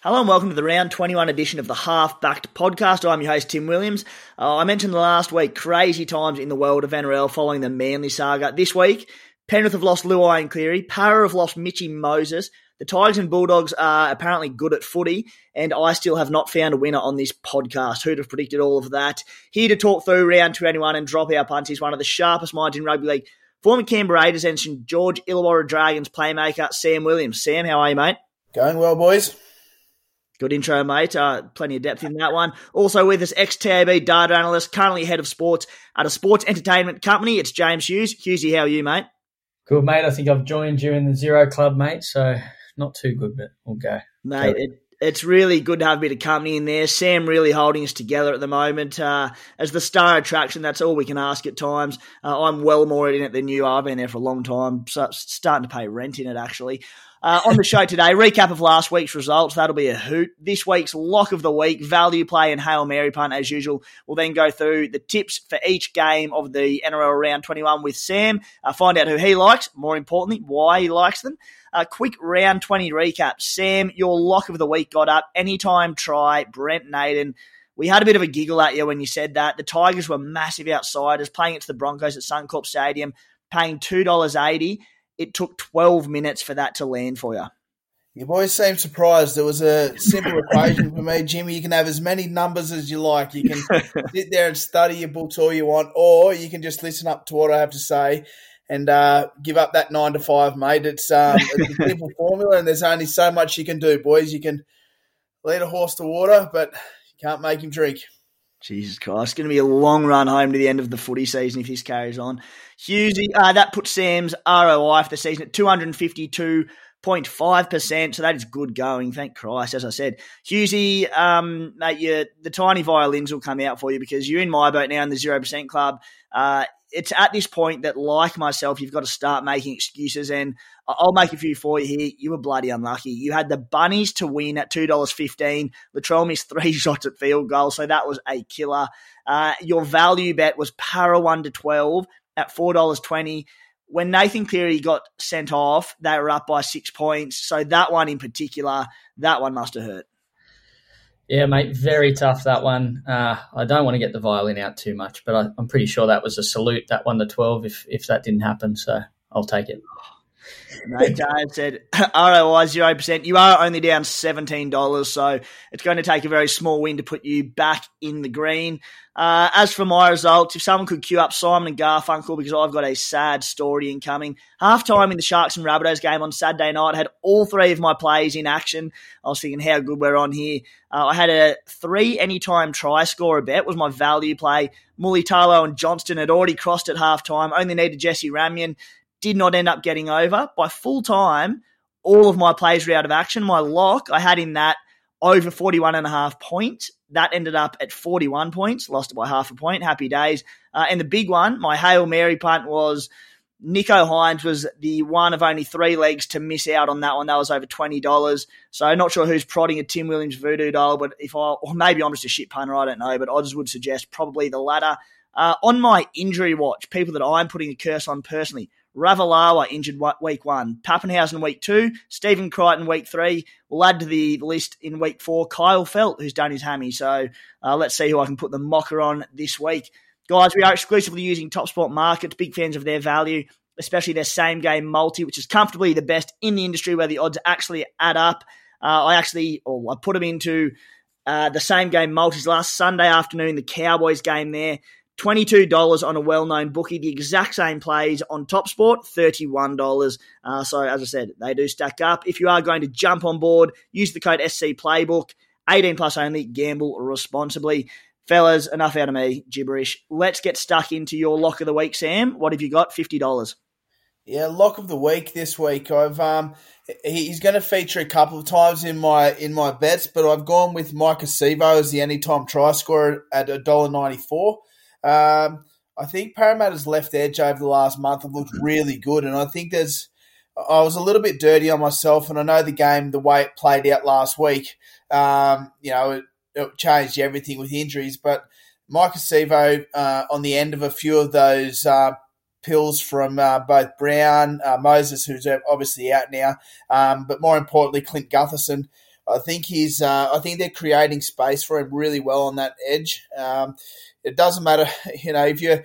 Hello and welcome to the round 21 edition of the Half Backed podcast. I'm your host, Tim Williams. Uh, I mentioned last week crazy times in the world of NRL following the Manly saga. This week, Penrith have lost Luai and Cleary. Parra have lost Mitchy Moses. The Tigers and Bulldogs are apparently good at footy, and I still have not found a winner on this podcast. Who'd have predicted all of that? Here to talk through round 21 and drop our punts is one of the sharpest minds in rugby league. Former Canberra Raiders and St George Illawarra Dragons playmaker Sam Williams. Sam, how are you, mate? Going well, boys. Good intro, mate. Uh, plenty of depth in that one. Also with us, ex-TAB data analyst, currently head of sports at a sports entertainment company. It's James Hughes. Hughesy, how are you, mate? Good, mate. I think I've joined you in the Zero Club, mate. So not too good, but we'll go. Mate, it, it's really good to have a bit of company in there. Sam really holding us together at the moment. Uh, as the star attraction, that's all we can ask at times. Uh, I'm well more in it than you. I've been there for a long time, so starting to pay rent in it, actually. Uh, on the show today, recap of last week's results. That'll be a hoot. This week's lock of the week, value play and Hail Mary punt as usual. We'll then go through the tips for each game of the NRL round 21 with Sam. Uh, find out who he likes, more importantly, why he likes them. A quick round 20 recap. Sam, your lock of the week got up. Anytime try, Brent Naden. We had a bit of a giggle at you when you said that. The Tigers were massive outsiders, playing it to the Broncos at Suncorp Stadium, paying $2.80 it took 12 minutes for that to land for you. You boys seem surprised. There was a simple equation for me, Jimmy. You can have as many numbers as you like. You can sit there and study your books all you want, or you can just listen up to what I have to say and uh, give up that nine to five, mate. It's, um, it's a simple formula, and there's only so much you can do, boys. You can lead a horse to water, but you can't make him drink. Jesus Christ, it's going to be a long run home to the end of the footy season if this carries on. Hughesy, uh, that puts Sam's ROI for the season at 252.5%, so that is good going, thank Christ, as I said. Hughesy, um, mate, you, the tiny violins will come out for you because you're in my boat now in the 0% club. Uh, it's at this point that, like myself, you've got to start making excuses. And I'll make a few for you here. You were bloody unlucky. You had the Bunnies to win at $2.15. Latrell missed three shots at field goal, so that was a killer. Uh, your value bet was Parra 1 to 12 at $4.20. When Nathan Cleary got sent off, they were up by six points. So that one in particular, that one must have hurt. Yeah, mate, very tough that one. Uh, I don't want to get the violin out too much, but I, am pretty sure that was a salute that won the 12 if, if that didn't happen. So I'll take it. No, Dave said ROI 0%. You are only down $17, so it's going to take a very small win to put you back in the green. Uh, as for my results, if someone could queue up Simon and Garfunkel, because I've got a sad story incoming. Half time in the Sharks and Rabbitohs game on Saturday night, had all three of my plays in action. I was thinking how good we're on here. Uh, I had a three anytime try scorer bet, was my value play. Mulitalo and Johnston had already crossed at half time, only needed Jesse Ramien did not end up getting over. By full time, all of my plays were out of action. My lock, I had in that over 41 and a half points. That ended up at 41 points, lost it by half a point. Happy days. Uh, and the big one, my Hail Mary punt was Nicho Hynes was the one of only three legs to miss out on that one. That was over $20. So not sure who's prodding a Tim Williams voodoo doll, but if I, or maybe I'm just a shit punter, I don't know, but odds would suggest probably the latter. Uh, on my injury watch, people that I'm putting a curse on personally, Ravalawa injured week one. Papenhuyzen week two. Stephen Crichton week three. We'll add to the list in week four. Kyle Feldt, who's done his hammy. So uh, let's see who I can put the mocker on this week. Guys, we are exclusively using Top Sport Markets. Big fans of their value, especially their same game multi, which is comfortably the best in the industry where the odds actually add up. Uh, I actually, or I put them into uh, the same game multis last Sunday afternoon, the Cowboys game there. $22 on a well known bookie. The exact same plays on Top Sport, $31. Uh, so, as I said, they do stack up. If you are going to jump on board, use the code SC Playbook. 18 plus only, gamble responsibly. Fellas, enough out of me, gibberish. Let's get stuck into your lock of the week, Sam. What have you got? $50. Yeah, lock of the week this week. I've um, he's going to feature a couple of times in my in my bets, but I've gone with Maika Sivo as the anytime try scorer at a dollar ninety four. Um, I think Parramatta's left edge over the last month have looked really good, and I think there's. I was a little bit dirty on myself, and I know the game, the way it played out last week, um, you know, it, it, changed everything with injuries. But Maika Sivo uh, on the end of a few of those uh, pills from uh, both Brown, uh, Moses, who's obviously out now, um, but more importantly, Clint Gutherson. I think he's. Uh, I think they're creating space for him really well on that edge. Um, it doesn't matter, you know, if you.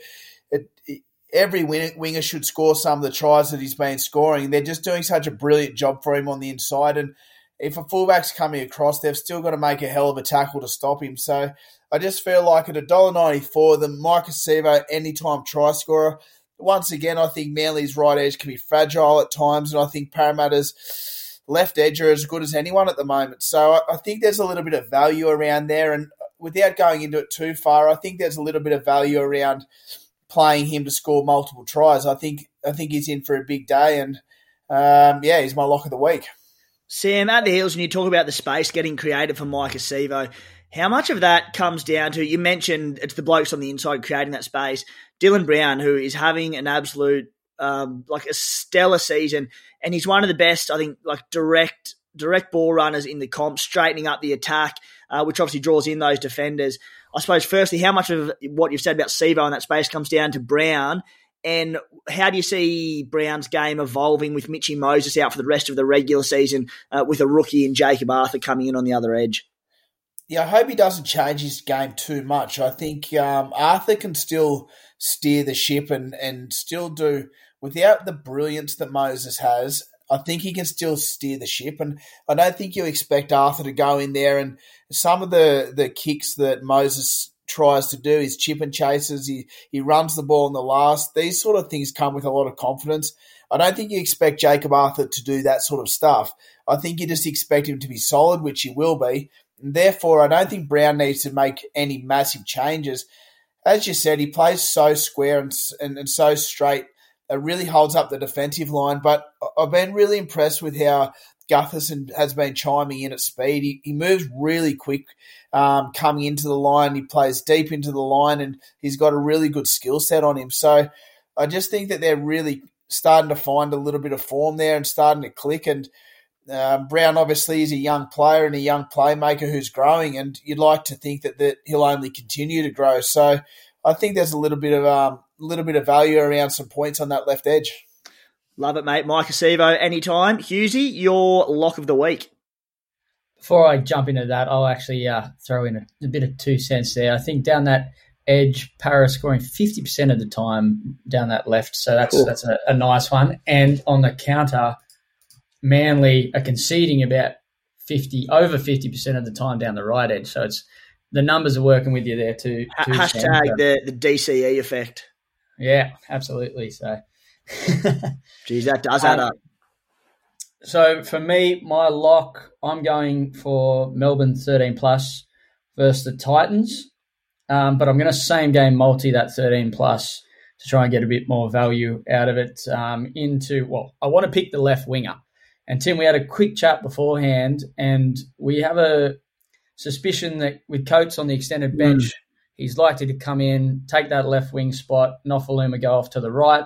every winger should score some of the tries that he's been scoring. They're just doing such a brilliant job for him on the inside, and if a fullback's coming across, they've still got to make a hell of a tackle to stop him. So I just feel like at $1.94, the Maika Sivo anytime try scorer, once again, I think Manly's right edge can be fragile at times, and I think Parramatta's left edge are as good as anyone at the moment. So I, think there's a little bit of value around there, and without going into it too far, I think there's a little bit of value around playing him to score multiple tries. I think I think he's in for a big day, and um, yeah, he's my lock of the week. Sam, at the heels, when you talk about the space getting created for Maika Sivo, how much of that comes down to you mentioned it's the blokes on the inside creating that space. Dylan Brown, who is having an absolute um, like a stellar season, and he's one of the best, I think, like direct direct ball runners in the comp, straightening up the attack, uh, which obviously draws in those defenders. I suppose, firstly, how much of what you've said about Sivo in that space comes down to Brown, and how do you see Brown's game evolving with Mitchy Moses out for the rest of the regular season, uh, with a rookie and Jakob Arthur coming in on the other edge? Yeah, I hope he doesn't change his game too much. I think um, Arthur can still steer the ship and, and still do, without the brilliance that Moses has, I think he can still steer the ship. And I don't think you expect Arthur to go in there and some of the, the kicks that Moses tries to do, his chip and chases, he, he runs the ball in the last. These sort of things come with a lot of confidence. I don't think you expect Jakob Arthur to do that sort of stuff. I think you just expect him to be solid, which he will be, and Therefore, I don't think Brown needs to make any massive changes. As you said, he plays so square and, and, and so straight. It really holds up the defensive line. But I've been really impressed with how Gutherson has been chiming in at speed. He, he moves really quick um, coming into the line. He plays deep into the line and he's got a really good skill set on him. So I just think that they're really starting to find a little bit of form there and starting to click. And um, Brown obviously is a young player and a young playmaker who's growing, and you'd like to think that, that he'll only continue to grow. So I think there's a little bit of um, little bit of value around some points on that left edge. Love it, mate. Maika Sivo, anytime. Hughesy, your lock of the week. Before I jump into that, I'll actually uh, throw in a, a, bit of two cents there. I think down that edge, Parra's scoring fifty percent of the time down that left, so that's cool. that's a, a nice one. And on the counter, Manly are conceding about 50, over 50% of the time down the right edge. So it's the numbers are working with you there too. too Hashtag the, the DCE effect. Yeah, absolutely. So, geez, that does add um, up. So for me, my lock, I'm going for Melbourne 13 plus versus the Titans. Um, but I'm going to same game multi that 13 plus to try and get a bit more value out of it. Um, into well, I want to pick the left winger. And Tim, we had a quick chat beforehand, and we have a suspicion that with Coates on the extended bench, mm. He's likely to come in, take that left wing spot, Nofoaluma go off to the right.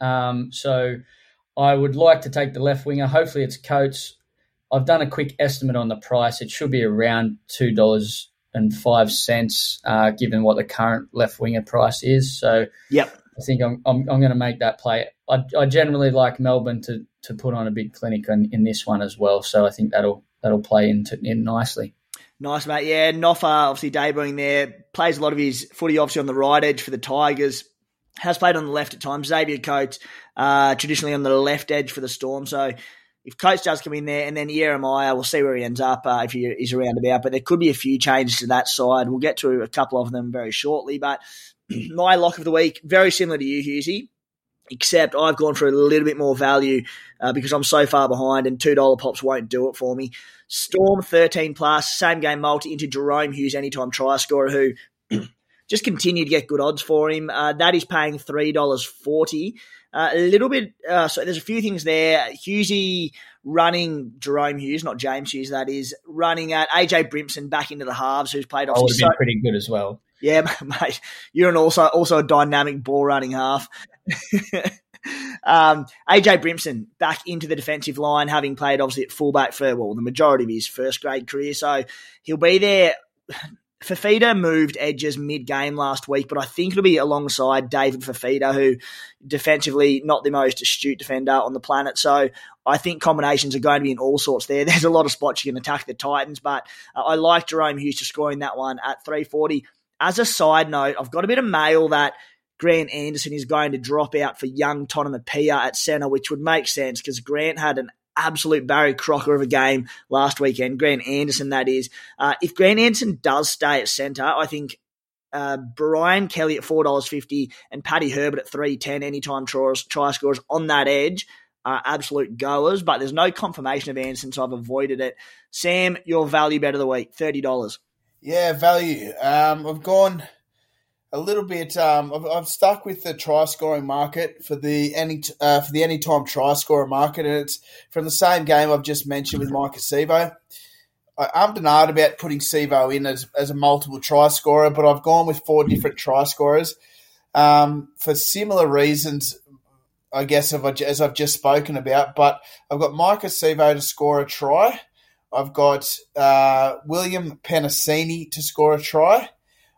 Um, so I would like to take the left winger. Hopefully, it's Coates. I've done a quick estimate on the price. It should be around two dollars and five cents, uh, given what the current left winger price is. So, yep. I think I'm I'm, I'm going to make that play. I, I generally like Melbourne to to put on a big clinic in, in this one as well. So I think that'll that'll play into in nicely. Nice, mate. Yeah, Noffa obviously debuting there. Plays a lot of his footy obviously on the right edge for the Tigers. Has played on the left at times. Xavier Coates, uh, traditionally on the left edge for the Storm. So if Coates does come in there, and then Ieremia, we'll see where he ends up uh, if he is around about. But there could be a few changes to that side. We'll get to a couple of them very shortly. But my lock of the week, very similar to you, Hughesy except I've gone for a little bit more value uh, because I'm so far behind and $2 pops won't do it for me. Storm 13 plus, same game multi into Jahrome Hughes anytime try scorer who just continue to get good odds for him. Uh, that is paying $3.40. Uh, a little bit. Uh, so there's a few things there. Hughesy running Jahrome Hughes, not James Hughes. That is running at AJ Brimson back into the halves, who's played off. would have been so, pretty good as well. Yeah, mate. You're an also also a dynamic ball running half. um, AJ Brimson back into the defensive line, having played obviously at fullback for well the majority of his first grade career, so he'll be there. Fifita moved edges mid game last week, but I think it'll be alongside David Fifita, who defensively not the most astute defender on the planet. So I think combinations are going to be in all sorts there. There's a lot of spots you can attack the Titans, but uh, I like Jahrome Hughes to scoring that one at 340. As a side note, I've got a bit of mail that Grant Anderson is going to drop out for young Tonumaipea at centre, which would make sense because Grant had an absolute Barry Crocker of a game last weekend. Grant Anderson, that is. Uh, if Grant Anderson does stay at centre, I think uh, Brian Kelly at four dollars fifty and Paddy Herbert at three ten anytime try, try scorers on that edge are absolute goers. But there's no confirmation of Anderson, so I've avoided it. Sam, your value bet of the week thirty dollars. Yeah, value. Um, I've gone a little bit. Um, I've, I've, stuck with the try scoring market for the any uh, for the anytime try scorer market, and it's from the same game I've just mentioned with Maika Sivo. I ummed and about putting Sivo in as, as a multiple try scorer, but I've gone with four different try scorers um, for similar reasons. I guess as I've just spoken about, but I've got Maika Sivo to score a try. I've got uh, William Penisini to score a try.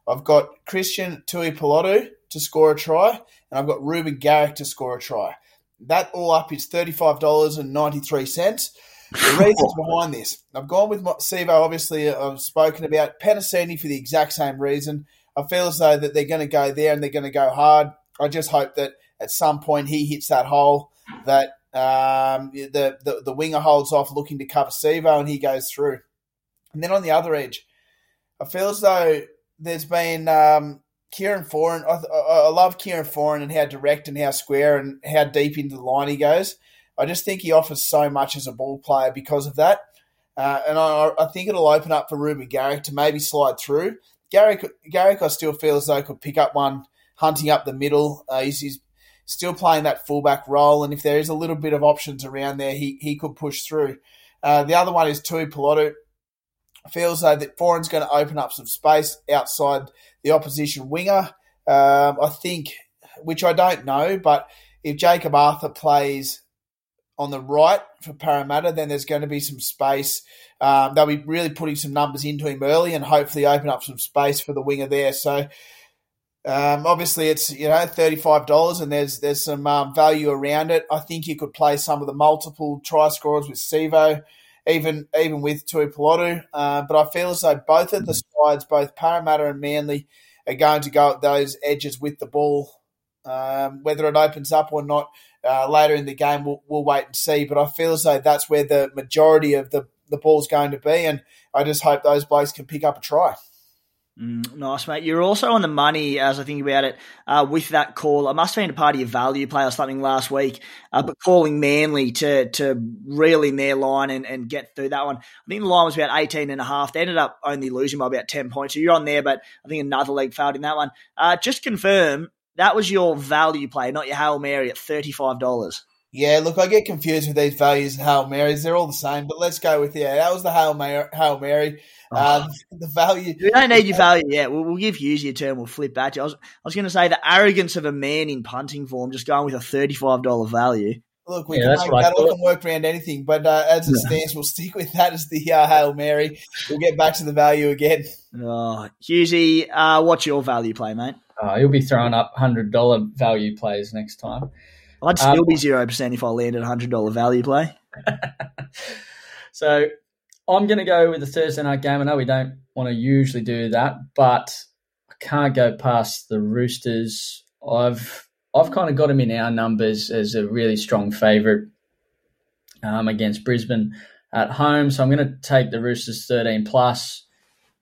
I've got Christian Tuipulotu to score a try, and I've got Reuben Garrick to score a try. That all up is $35.93. The reasons behind this, I've gone with Sivo, obviously, I've spoken about Penisini for the exact same reason. I feel as though that they're going to go there and they're going to go hard. I just hope that at some point he hits that hole that um, the, the, the winger holds off looking to cover Sivo and he goes through. And then on the other edge, I feel as though there's been um, Kieran Foran. I, I, love Kieran Foran and how direct and how square and how deep into the line he goes. I just think he offers so much as a ball player because of that. Uh, and I, I, think it'll open up for Reuben Garrick to maybe slide through. Garrick, Garrick, I still feel as though could pick up one hunting up the middle. Uh, he's, he's, still playing that fullback role, and if there is a little bit of options around there, he, he could push through. Uh, the other one is Tui Tuipulotu feels though that Foran's going to open up some space outside the opposition winger. Um, I think, which I don't know, but if Jakob Arthur plays on the right for Parramatta, then there's going to be some space. Um, they'll be really putting some numbers into him early and hopefully open up some space for the winger there. So um, obviously it's you know thirty five dollars and there's there's some um, value around it. I think you could play some of the multiple try scorers with Sivo even even with Tuipulotu. Uh, but I feel as though both of the sides, both Parramatta and Manly, are going to go at those edges with the ball. Um, whether it opens up or not uh, later in the game, we'll, we'll wait and see. But I feel as though that's where the majority of the, the ball's going to be, and I just hope those blokes can pick up a try. Mm, nice, mate. You're also on the money as I think about it uh, with that call. I must have been a part of your value play or something last week, uh, but calling Manly to to reel in their line and, and get through that one. I think the line was about 18 and a half. They ended up only losing by about 10 points. So you're on there, but I think another leg failed in that one. Uh, just confirm that was your value play, not your Hail Mary at $35. Yeah, look, I get confused with these values and Hail Marys. They're all the same, but let's go with, yeah, that was the Hail Mary. Hail Mary. Uh, the value. We don't need your value yet. We'll, we'll give Hughes your turn. We'll flip back to I was, I was going to say the arrogance of a man in punting form just going with a $35 value. Look, we yeah, can make that all can work around anything, but uh, as it stands, we'll stick with that as the uh, Hail Mary. We'll get back to the value again. Oh, Hughesy, uh, what's your value play, mate? Oh, you'll be throwing up $100 value plays next time. I'd still um, be 0% if I landed a $100 value play. so I'm going to go with the Thursday night game. I know we don't want to usually do that, but I can't go past the Roosters. I've I've kind of got them in our numbers as a really strong favourite um, against Brisbane at home. So I'm going to take the Roosters 13 plus.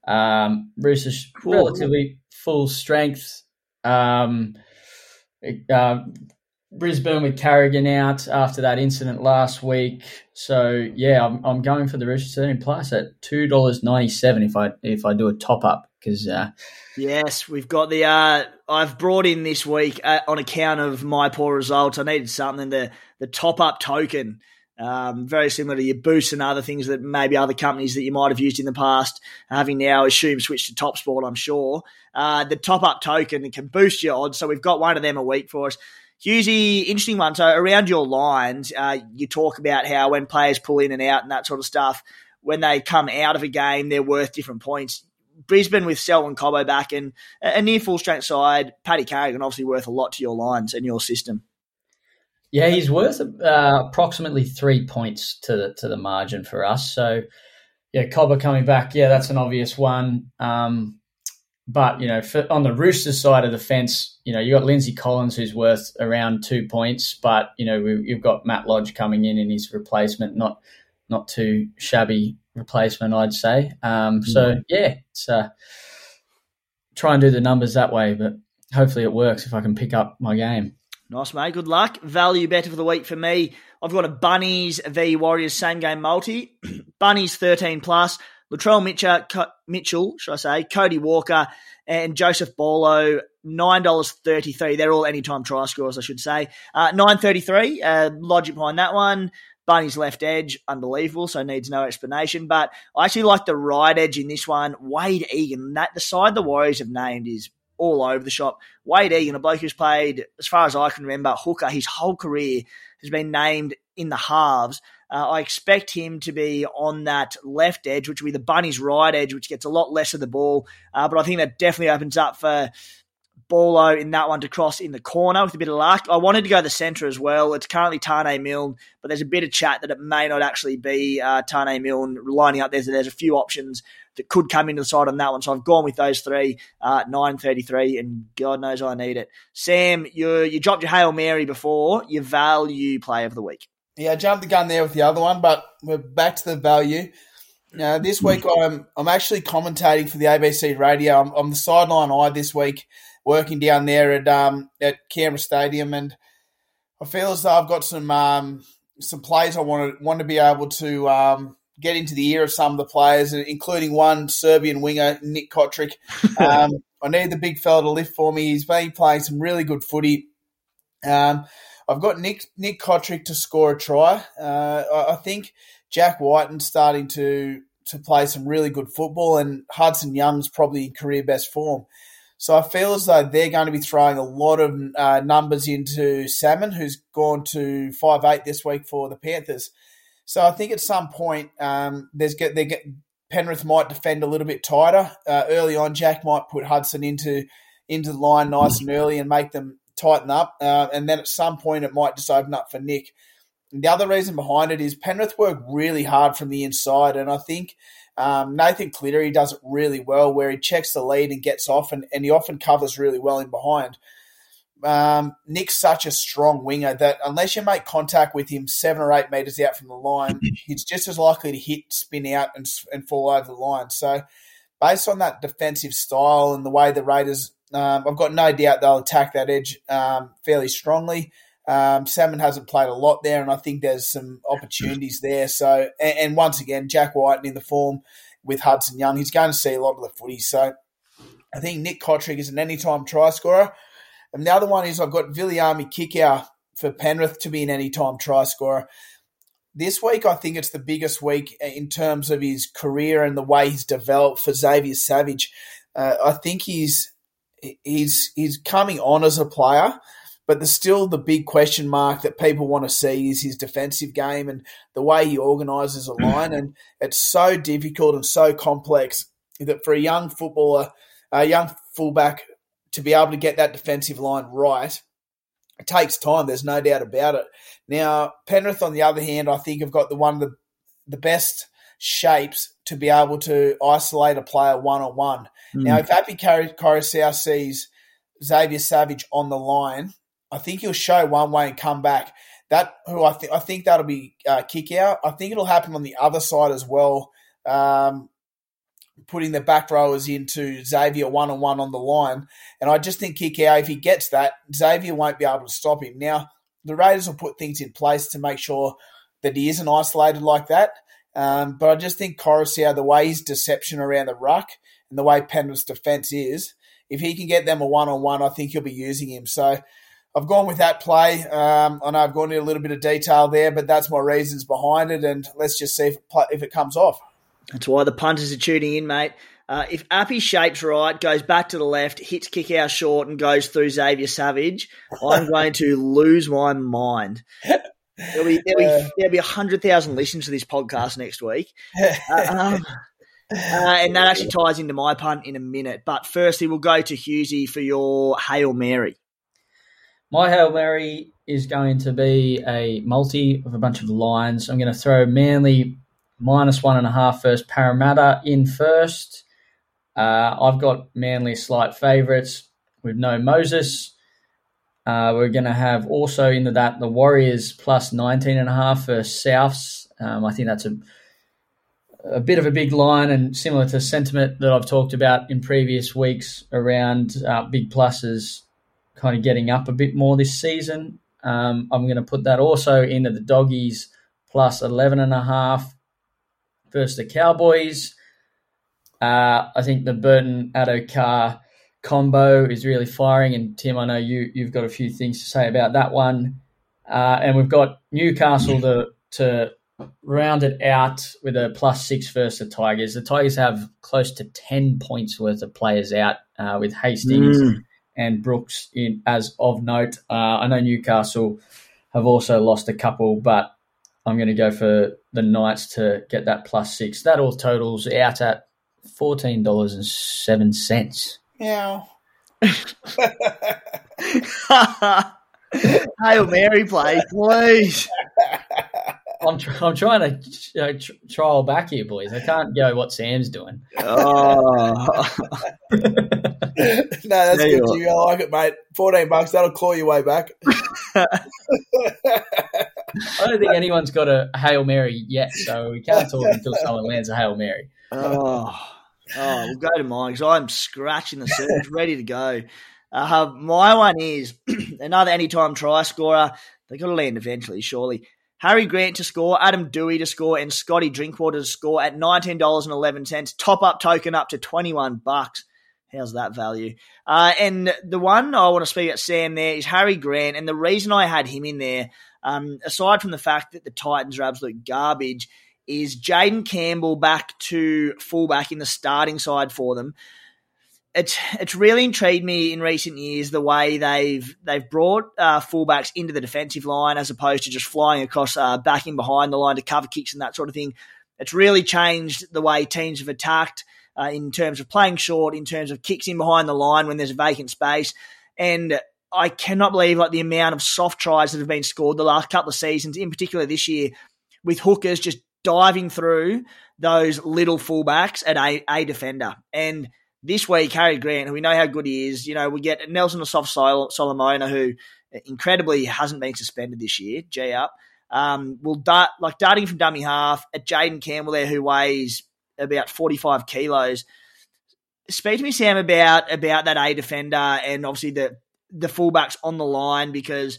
Um, Roosters cool. relatively full strength. Um, uh, Brisbane with Carrigan out after that incident last week. So yeah, I'm, I'm going for the 13 plus at two dollars ninety seven if I if I do a top up because. Uh, yes, we've got the. Uh, I've brought in this week uh, on account of my poor results. I needed something the the top up token. Um, very similar to your boosts and other things that maybe other companies that you might have used in the past, having now assumed switched to Top Sport, I'm sure. Uh, the top up token can boost your odds. So we've got one of them a week for us. Hughesy, interesting one. So around your lines, uh, you talk about how when players pull in and out and that sort of stuff, when they come out of a game, they're worth different points. Brisbane with Selwyn Cobbo back and a near full strength side, Paddy Carrigan obviously worth a lot to your lines and your system. Yeah, he's worth uh, approximately three points to the to the margin for us. So, yeah, Cobbo coming back, yeah, that's an obvious one. Um, but you know, for, on the Roosters side of the fence, you know, you got Lindsay Collins who's worth around two points, but you know, we, you've got Matt Lodge coming in in his replacement, not not too shabby replacement, I'd say. Um, so mm. yeah, it's uh, try and do the numbers that way, but hopefully it works if I can pick up my game. Nice, mate. Good luck. Value better for the week for me. I've got a Bunnies v Warriors same game multi. Bunnies 13 plus. Latrell Mitchell, Mitchell, should I say, Cody Walker, and Joseph Paulo, $9.33. They're all anytime try scores, I should say. Uh, 9.33, uh, logic behind that one. Bunny's left edge, unbelievable, so needs no explanation. But I actually like the right edge in this one. Wade Egan, that the side the Warriors have named is all over the shop. Wade Egan, a bloke who's played, as far as I can remember, hooker his whole career, has been named in the halves. Uh, I expect him to be on that left edge, which will be the Bunnies' right edge, which gets a lot less of the ball. Uh, but I think that definitely opens up for Paulo in that one to cross in the corner with a bit of luck. I wanted to go the centre as well. It's currently Taane Milne, but there's a bit of chat that it may not actually be uh, Taane Milne lining up there. So there's a few options that could come into the side on that one. So I've gone with those three, uh, 933, and God knows I need it. Sam, you you dropped your Hail Mary before, your value play of the week. Yeah, I jumped the gun there with the other one, but we're back to the value. Now, this week I'm I'm actually commentating for the ABC radio. I'm, I'm the sideline eye this week, working down there at um, at Canberra Stadium, and I feel as though I've got some um, some plays I want to want to be able to um, get into the ear of some of the players, including one Serbian winger, Nick Cotric. Um, I need the big fella to lift for me. He's been playing some really good footy. Um, I've got Nick Nick Cotric to score a try. Uh, I, think Jack Wighton's starting to to play some really good football, and Hudson Young's probably in career best form. So I feel as though they're going to be throwing a lot of uh, numbers into Salmon, who's gone to five eight this week for the Panthers. So I think at some point um, there's get they get Penrith might defend a little bit tighter uh, early on. Jack might put Hudson into into the line nice and early and make them tighten up. Uh, and then at some point, it might just open up for Nick. And the other reason behind it is Penrith work really hard from the inside. And I think um, Nathan Cleary does it really well where he checks the lead and gets off, and, and he often covers really well in behind. Um, Nick's such a strong winger that unless you make contact with him seven or eight metres out from the line, he's just as likely to hit, spin out, and, and fall over the line. So, based on that defensive style and the way the Raiders um, I've got no doubt they'll attack that edge um, fairly strongly. Um, Salmon hasn't played a lot there, and I think there's some opportunities there. So, and, and, once again, Jack Wighton the form with Hudson Young, he's going to see a lot of the footy. So, I think Nick Cotric is an anytime try scorer. And the other one is I've got Viliami Kikau for Penrith to be an anytime try scorer. This week, I think it's the biggest week in terms of his career and the way he's developed for Xavier Savage. Uh, I think he's he's he's coming on as a player, but there's still the big question mark that people want to see is his defensive game and the way he organises a mm. line. And it's so difficult and so complex that for a young footballer, a young fullback, to be able to get that defensive line right, it takes time. There's no doubt about it. Now, Penrith, on the other hand, I think have got the one of the the best shapes to be able to isolate a player one on one. Now, if Api Koroisau sees Xavier Savage on the line, I think he'll show one way and come back. That who I think I think that'll be uh, out. I think it'll happen on the other side as well. Um, putting the back rowers into Xavier one on one on the line, and I just think Kikau, if he gets that, Xavier won't be able to stop him. Now, the Raiders will put things in place to make sure that he isn't isolated like that. Um, but I just think Koroisau, the way his deception around the ruck and the way Penrith's defence is, if he can get them a one on one, I think he'll be using him. So I've gone with that play. Um, I know I've gone into a little bit of detail there, but that's my reasons behind it, and let's just see if it, if it comes off. That's why the punters are tuning in, mate. Uh, if Api shapes right, goes back to the left, hits kick out short, and goes through Xavier Savage, I'm going to lose my mind. There'll be there'll be, there'll be hundred thousand listens to this podcast next week, uh, um, uh, and that actually ties into my punt in a minute. But firstly, we'll go to Hughesy for your hail mary. My hail mary is going to be a multi of a bunch of lines. I'm going to throw Manly minus one and a half first, Parramatta in first. Uh, I've got Manly slight favourites with no Moses. Uh, we're going to have also into that the Warriors plus 19 and a half for Souths. Um, I think that's a a bit of a big line and similar to sentiment that I've talked about in previous weeks around uh, big pluses kind of getting up a bit more this season. Um, I'm going to put that also into the doggies plus 11 and a half versus the Cowboys. Uh, I think the Burton Addo-Carr combo is really firing, and Tim, I know you you've got a few things to say about that one. Uh, and we've got Newcastle to to round it out with a plus six versus the Tigers. The Tigers have close to ten points worth of players out uh, with Hastings mm. and Brooks in as of note. Uh, I know Newcastle have also lost a couple, but I'm going to go for the Knights to get that plus six. That all totals out at fourteen dollars and seven cents. Yeah. Hail Mary play, please. I'm, tr- I'm trying to you know, tr- trial back here, boys. I can't go what Sam's doing. Oh. no, that's there good. You I like it, mate. Fourteen bucks. That'll claw your way back. I don't think anyone's got a Hail Mary yet, so we can't talk until someone lands a Hail Mary. Oh. Oh, we'll go to mine because I'm scratching the surface, ready to go. Uh, my one is another anytime try scorer. They've got to land eventually, surely. Harry Grant to score, Adam Doueihi to score, and Scotty Drinkwater to score at $19.11. Top up token up to 21 bucks. How's that value? Uh, and the one I want to speak at Sam, there is Harry Grant. And the reason I had him in there, um, aside from the fact that the Titans are absolute garbage, is Jayden Campbell back to fullback in the starting side for them. It's it's really intrigued me in recent years the way they've they've brought uh, fullbacks into the defensive line as opposed to just flying across uh, backing behind the line to cover kicks and that sort of thing. It's really changed the way teams have attacked uh, in terms of playing short, in terms of kicks in behind the line when there's a vacant space, and I cannot believe like the amount of soft tries that have been scored the last couple of seasons, in particular this year, with hookers just diving through those little fullbacks at a, a defender. And this week, Harry Grant, who we know how good he is, you know, we get Nelson Asofa Solomona, who incredibly hasn't been suspended this year, G up. Um, will dart, like darting from dummy half at Jayden Campbell there, who weighs about 45 kilos. Speak to me, Sam, about about that A defender and obviously the the fullbacks on the line because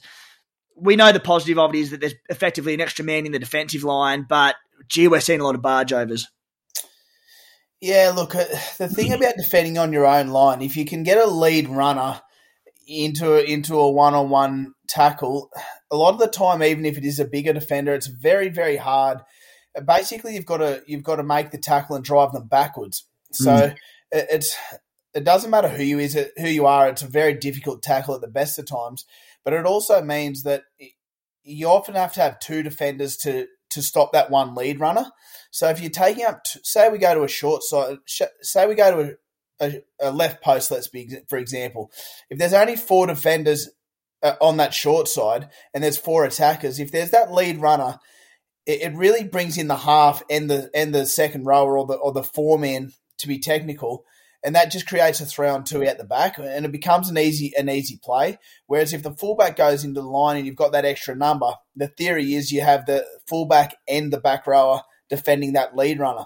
we know the positive of it is that there's effectively an extra man in the defensive line, but gee, we're seeing a lot of barge overs. Yeah, look, uh, the thing about defending on your own line, if you can get a lead runner into a, into a one on one tackle, a lot of the time, even if it is a bigger defender, it's very very hard. Basically, you've got to you've got to make the tackle and drive them backwards. So mm. it, it's it doesn't matter who you is who you are. It's a very difficult tackle at the best of times, but it also means that you often have to have two defenders to to stop that one lead runner. So if you're taking up, say we go to a short side, say we go to a, a, a left post, let's be for example, if there's only four defenders uh, on that short side and there's four attackers, if there's that lead runner, it, it really brings in the half and the and the second rower or the or the four man to be technical and that just creates a three on two out the back, and it becomes an easy an easy play. Whereas if the fullback goes into the line and you've got that extra number, the theory is you have the fullback and the back rower defending that lead runner.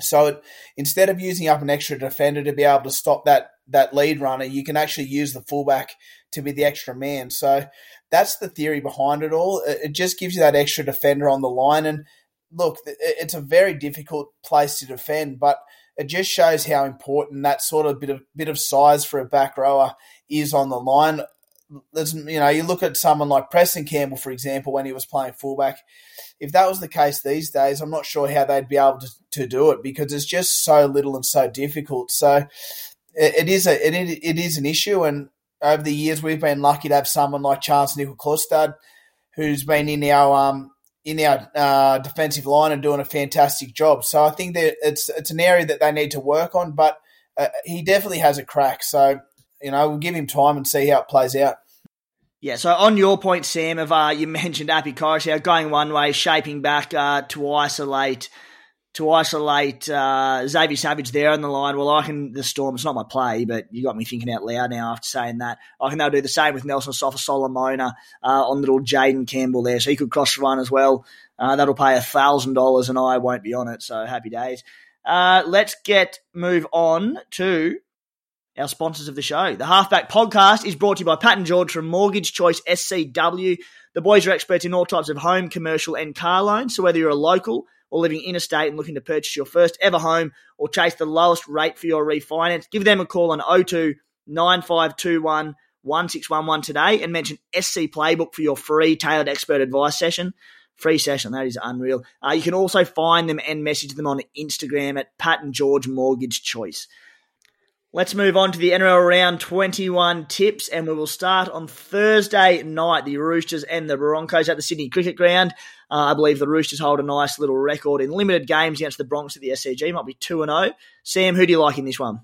So it, instead of using up an extra defender to be able to stop that that lead runner, you can actually use the fullback to be the extra man. So that's the theory behind it all. It just gives you that extra defender on the line and look, it's a very difficult place to defend, but it just shows how important that sort of bit of bit of size for a back rower is on the line. There's, you know, you look at someone like Preston Campbell, for example, when he was playing fullback. If that was the case these days, I'm not sure how they'd be able to, to do it because it's just so little and so difficult. So it, it is a it, it is an issue, and over the years we've been lucky to have someone like Charnze Nicoll-Klokstad, who's been in our um, in our uh, defensive line and doing a fantastic job. So I think that it's it's an area that they need to work on, but uh, he definitely has a crack. So you know we'll give him time and see how it plays out. Yeah, so on your point, Sam, of uh, you mentioned Api Koroisau going one way, shaping back uh, to isolate to isolate uh, Xavier Savage there on the line. Well, I can the Storm. It's not my play, but you got me thinking out loud now after saying that. I can now do the same with Nelson Sofa Solomona uh, on little Jayden Campbell there, so he could cross run as well. Uh, that'll pay a thousand dollars, and I won't be on it. So happy days. Uh, let's get move on to our sponsors of the show. The Halfback Podcast is brought to you by Pat and George from Mortgage Choice SCW. The boys are experts in all types of home, commercial, and car loans. So whether you're a local or living interstate and looking to purchase your first ever home or chase the lowest rate for your refinance, give them a call on 02 9521 1611 today and mention SC Playbook for your free tailored expert advice session. Free session, that is unreal. Uh, you can also find them and message them on Instagram at Pat and George Mortgage Choice. Let's move on to the NRL round 21 tips, and we will start on Thursday night. The Roosters and the Broncos at the Sydney Cricket Ground. Uh, I believe the Roosters hold a nice little record in limited games against the Broncs at the SCG. Might be 2 0. Sam, who do you like in this one?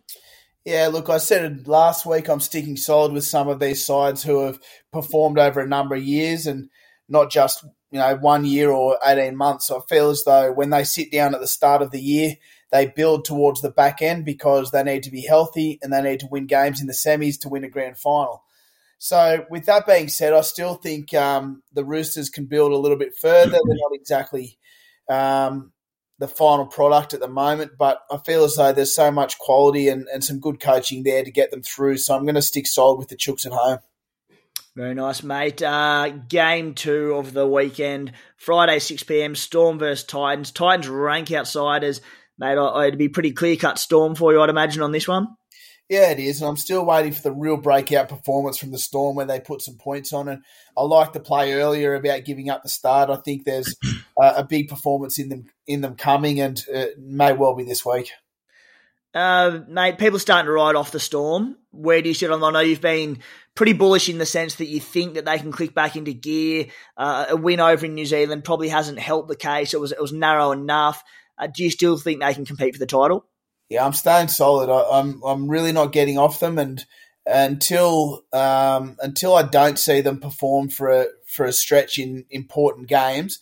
Yeah, look, I said it last week. I'm sticking solid with some of these sides who have performed over a number of years and not just you know one year or 18 months. I feel as though when they sit down at the start of the year, they build towards the back end because they need to be healthy and they need to win games in the semis to win a grand final. So, with that being said, I still think um, the Roosters can build a little bit further. They're not exactly um, the final product at the moment, but I feel as though there's so much quality and, and some good coaching there to get them through. So, I'm going to stick solid with the Chooks at home. Very nice, mate. Uh, game two of the weekend, Friday, 6 p.m. Storm versus Titans. Titans rank outsiders. Mate, it'd be pretty clear cut Storm for you, I'd imagine, on this one. Yeah, it is, and I'm still waiting for the real breakout performance from the Storm where they put some points on. And I like the play earlier about giving up the start. I think there's uh, a big performance in them in them coming, and it may well be this week. Uh, mate, people starting to ride off the Storm. Where do you sit on? I know you've been pretty bullish in the sense that you think that they can click back into gear. Uh, a win over in New Zealand probably hasn't helped the case. It was it was narrow enough. Uh, do you still think they can compete for the title? Yeah, I'm staying solid. I, am I'm, I'm really not getting off them, and until um, until I don't see them perform for a for a stretch in important games,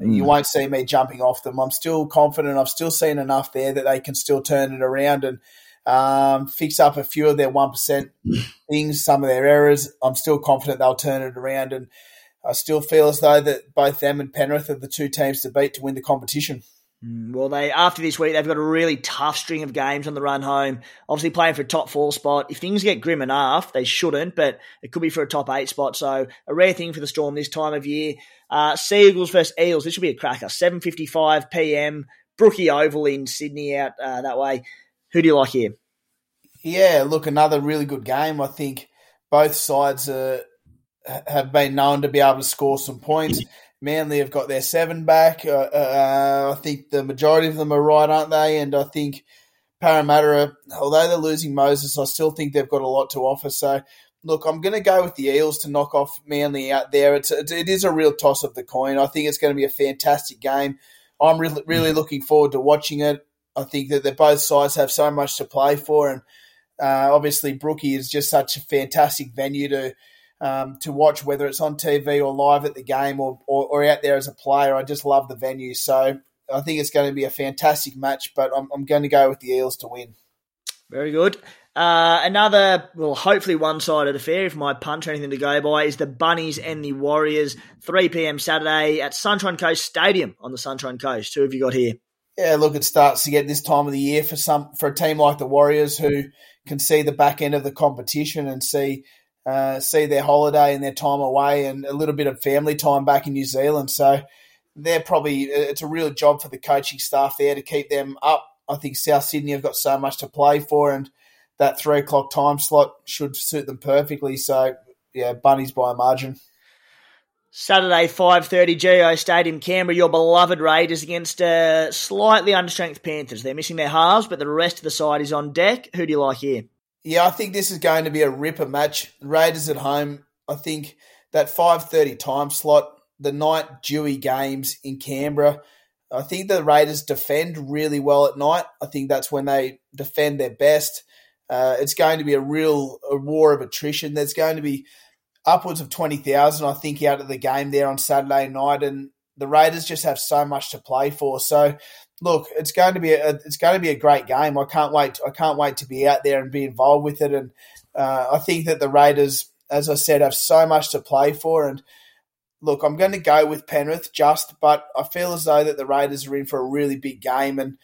mm. you won't see me jumping off them. I'm still confident. I've still seen enough there that they can still turn it around and um, fix up a few of their one percent things, some of their errors. I'm still confident they'll turn it around, and I still feel as though that both them and Penrith are the two teams to beat to win the competition. Mm, well, they after this week they've got a really tough string of games on the run home. Obviously playing for a top four spot. If things get grim enough, they shouldn't, but it could be for a top eight spot. So a rare thing for the Storm this time of year. Uh, Seagulls versus Eels. This should be a cracker. Seven fifty five p.m. Brookie Oval in Sydney out uh, that way. Who do you like here? Yeah, look, another really good game. I think both sides have been known to be able to score some points. Manly have got their seven back. Uh, uh, I think the majority of them are right, aren't they? And I think Parramatta, although they're losing Moses, I still think they've got a lot to offer. So, look, I'm going to go with the Eels to knock off Manly out there. It's it is a real toss of the coin. I think it's going to be a fantastic game. I'm really really looking forward to watching it. I think that both sides have so much to play for, and uh, obviously Brookie is just such a fantastic venue to um, to watch, whether it's on TV or live at the game or, or, or, out there as a player. I just love the venue. So I think it's going to be a fantastic match, but I'm, I'm going to go with the Eels to win. Very good. Uh, another, well, hopefully one sided affair, if my punch or anything to go by, is the Bunnies and the Warriors, 3 p.m. Saturday at Sunshine Coast Stadium on the Sunshine Coast. Who have you got here? Yeah, look, it starts to get this time of the year for some for a team like the Warriors who can see the back end of the competition and see uh, see their holiday and their time away and a little bit of family time back in New Zealand. So they're probably it's a real job for the coaching staff there to keep them up. I think South Sydney have got so much to play for, and that three o'clock time slot should suit them perfectly. So yeah, bunnies by a margin. Saturday, 5.30, GIO Stadium, Canberra, your beloved Raiders against uh, slightly understrength Panthers. They're missing their halves, but the rest of the side is on deck. Who do you like here? Yeah, I think this is going to be a ripper match. Raiders at home, I think that 5.30 time slot, the night dewy games in Canberra, I think the Raiders defend really well at night. I think that's when they defend their best. Uh, it's going to be a real a war of attrition. There's going to be upwards of 20,000, I think, out of the game there on Saturday night. And the Raiders just have so much to play for. So, look, it's going to be a, it's going to be a great game. I can't wait. I can't wait to be out there and be involved with it. And uh, I think that the Raiders, as I said, have so much to play for. And look, I'm going to go with Penrith just, but I feel as though that the Raiders are in for a really big game, and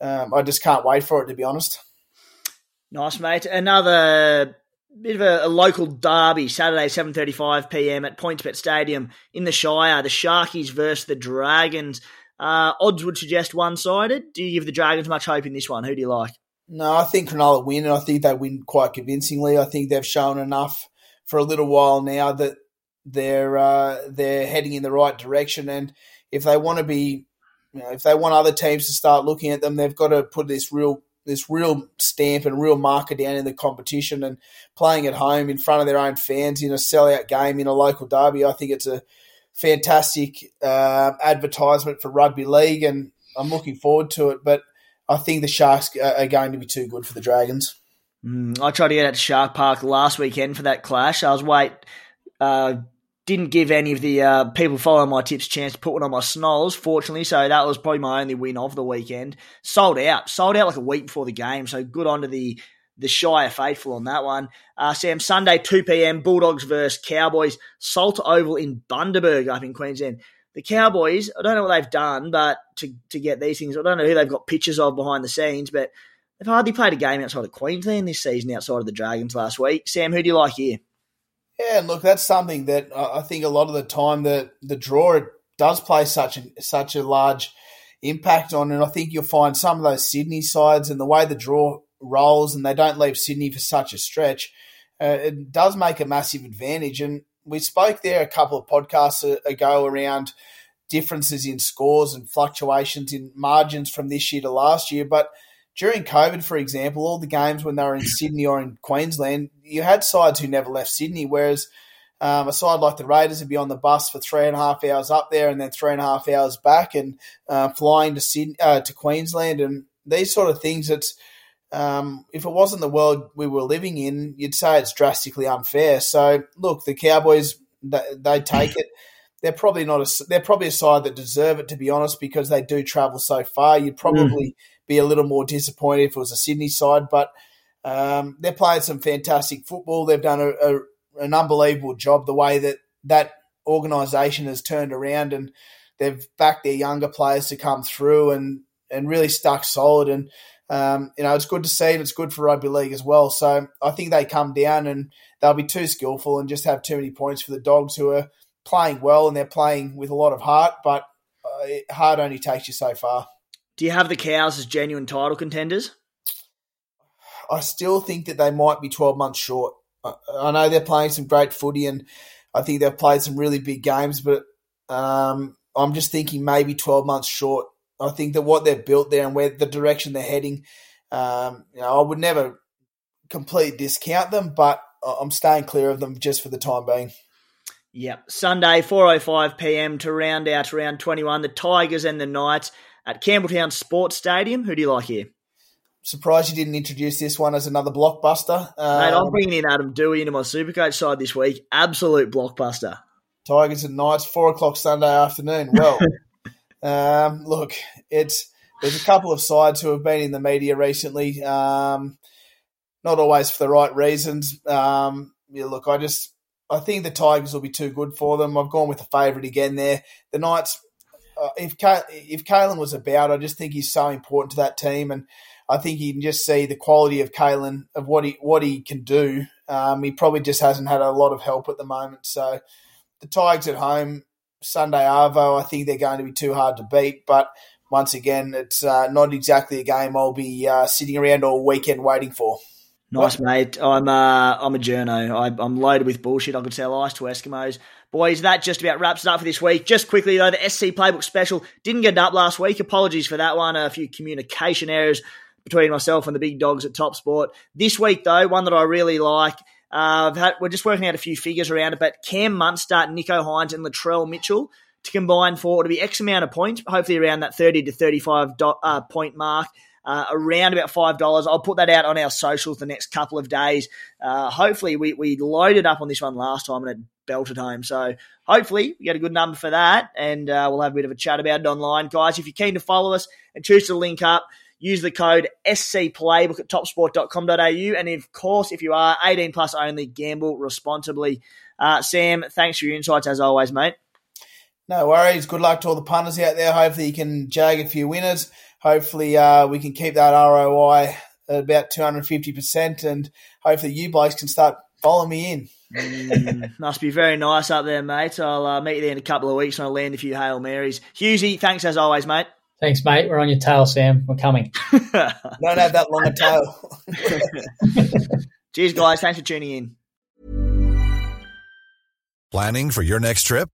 um, I just can't wait for it to be honest. Nice, mate. Another bit of a, a, local derby, Saturday, 7.35 p.m. at PointsBet Stadium in the Shire. The Sharkies versus the Dragons. Uh, odds would suggest one-sided. Do you give the Dragons much hope in this one? Who do you like? No, I think Cronulla win, and I think they win quite convincingly. I think they've shown enough for a little while now that they're uh, they're heading in the right direction, and if they want to be, you know, if they want other teams to start looking at them, they've got to put this real this real stamp and real marker down in the competition and playing at home in front of their own fans in a sellout game in a local derby. I think it's a fantastic uh, advertisement for rugby league, and I'm looking forward to it. But I think the Sharks are going to be too good for the Dragons. Mm, I tried to get out to Shark Park last weekend for that clash. I was wait. Uh, didn't give any of the uh, people following my tips chance to put one on my snolls, fortunately. So that was probably my only win of the weekend. Sold out, sold out like a week before the game. So good on to the the Shire faithful on that one. Uh, Sam, Sunday, 2 p.m., Bulldogs versus Cowboys, Salter Oval in Bundaberg up in Queensland. The Cowboys, I don't know what they've done, but to, to get these things, I don't know who they've got pictures of behind the scenes, but they've hardly played a game outside of Queensland this season, outside of the Dragons last week. Sam, who do you like here? Yeah, and look, that's something that I think a lot of the time the the draw does play such such a large impact on, and I think you'll find some of those Sydney sides and the way the draw rolls, and they don't leave Sydney for such a stretch. Uh, it does make a massive advantage, and we spoke there a couple of podcasts ago around differences in scores and fluctuations in margins from this year to last year, but during COVID, for example, all the games when they were in Sydney or in Queensland, you had sides who never left Sydney, whereas um, a side like the Raiders would be on the bus for three and a half hours up there and then three and a half hours back and uh, flying to Sydney, uh, to Queensland and these sort of things. It's um, if it wasn't the world we were living in, you'd say it's drastically unfair. So look, the Cowboys they, they take it. They're probably not a they're probably a side that deserve it to be honest because they do travel so far. You'd probably. Mm be a little more disappointed if it was a Sydney side. But um, they're playing some fantastic football. They've done a, a, an unbelievable job the way that that organisation has turned around and they've backed their younger players to come through and, and really stuck solid. And, um, you know, it's good to see and it's good for rugby league as well. So I think they come down and they'll be too skillful and just have too many points for the Dogs who are playing well and they're playing with a lot of heart, but uh, heart only takes you so far. Do you have the Cows as genuine title contenders? I still think that they might be 12 months short. I know they're playing some great footy and I think they've played some really big games, but um, I'm just thinking maybe 12 months short. I think that what they've built there and where the direction they're heading, um, you know, I would never completely discount them, but I'm staying clear of them just for the time being. Yep. Sunday, 4.05 p.m. to round out round 21, the Tigers and the Knights at Campbelltown Sports Stadium. Who do you like here? Surprised you didn't introduce this one as another blockbuster. Um, Mate, I'm um, bringing in Adam Doueihi into my Supercoach side this week. Absolute blockbuster. Tigers and Knights, four o'clock Sunday afternoon. Well, um, look, it's there's a couple of sides who have been in the media recently. Um, not always for the right reasons. Um, yeah, look, I just I think the Tigers will be too good for them. I've gone with the favourite again there. The Knights uh, if if Kalyn was about, I just think he's so important to that team, and I think you can just see the quality of Kalyn of what he what he can do. Um, he probably just hasn't had a lot of help at the moment. So the Tigers at home, Sunday Arvo, I think they're going to be too hard to beat. But once again, it's uh, not exactly a game I'll be uh, sitting around all weekend waiting for. Nice, mate. I'm uh, I'm a journo. I, am loaded with bullshit. I could sell ice to Eskimos. Boys, that just about wraps it up for this week. Just quickly, though, the SC Playbook Special didn't get up last week. Apologies for that one. A few communication errors between myself and the big dogs at Top Sport. This week, though, one that I really like. Uh, had, we're just working out a few figures around it, but Cam Munster, Nicho Hynes, and Latrell Mitchell to combine for to be X amount of points, hopefully around that 30 to 35 do, uh, point mark uh, around about five dollars. I'll put that out on our socials the next couple of days. Uh, hopefully, we we loaded up on this one last time and it belted home. So hopefully, we get a good number for that, and uh, we'll have a bit of a chat about it online, guys. If you're keen to follow us and choose to link up. Use the code SCPlaybook at topsport.com.au. And of course, if you are 18 plus only, gamble responsibly. Uh, Sam, thanks for your insights as always, mate. No worries. Good luck to all the punters out there. Hopefully, you can jag a few winners hopefully uh, we can keep that ROI at about 250%, and hopefully you boys can start following me in. mm, must be very nice up there, mate. I'll uh, meet you there in a couple of weeks and I'll land a few Hail Marys. Hughesy, thanks as always, mate. Thanks, mate. We're on your tail, Sam. We're coming. Don't have that long a tail. Cheers, guys. Thanks for tuning in. Planning for your next trip?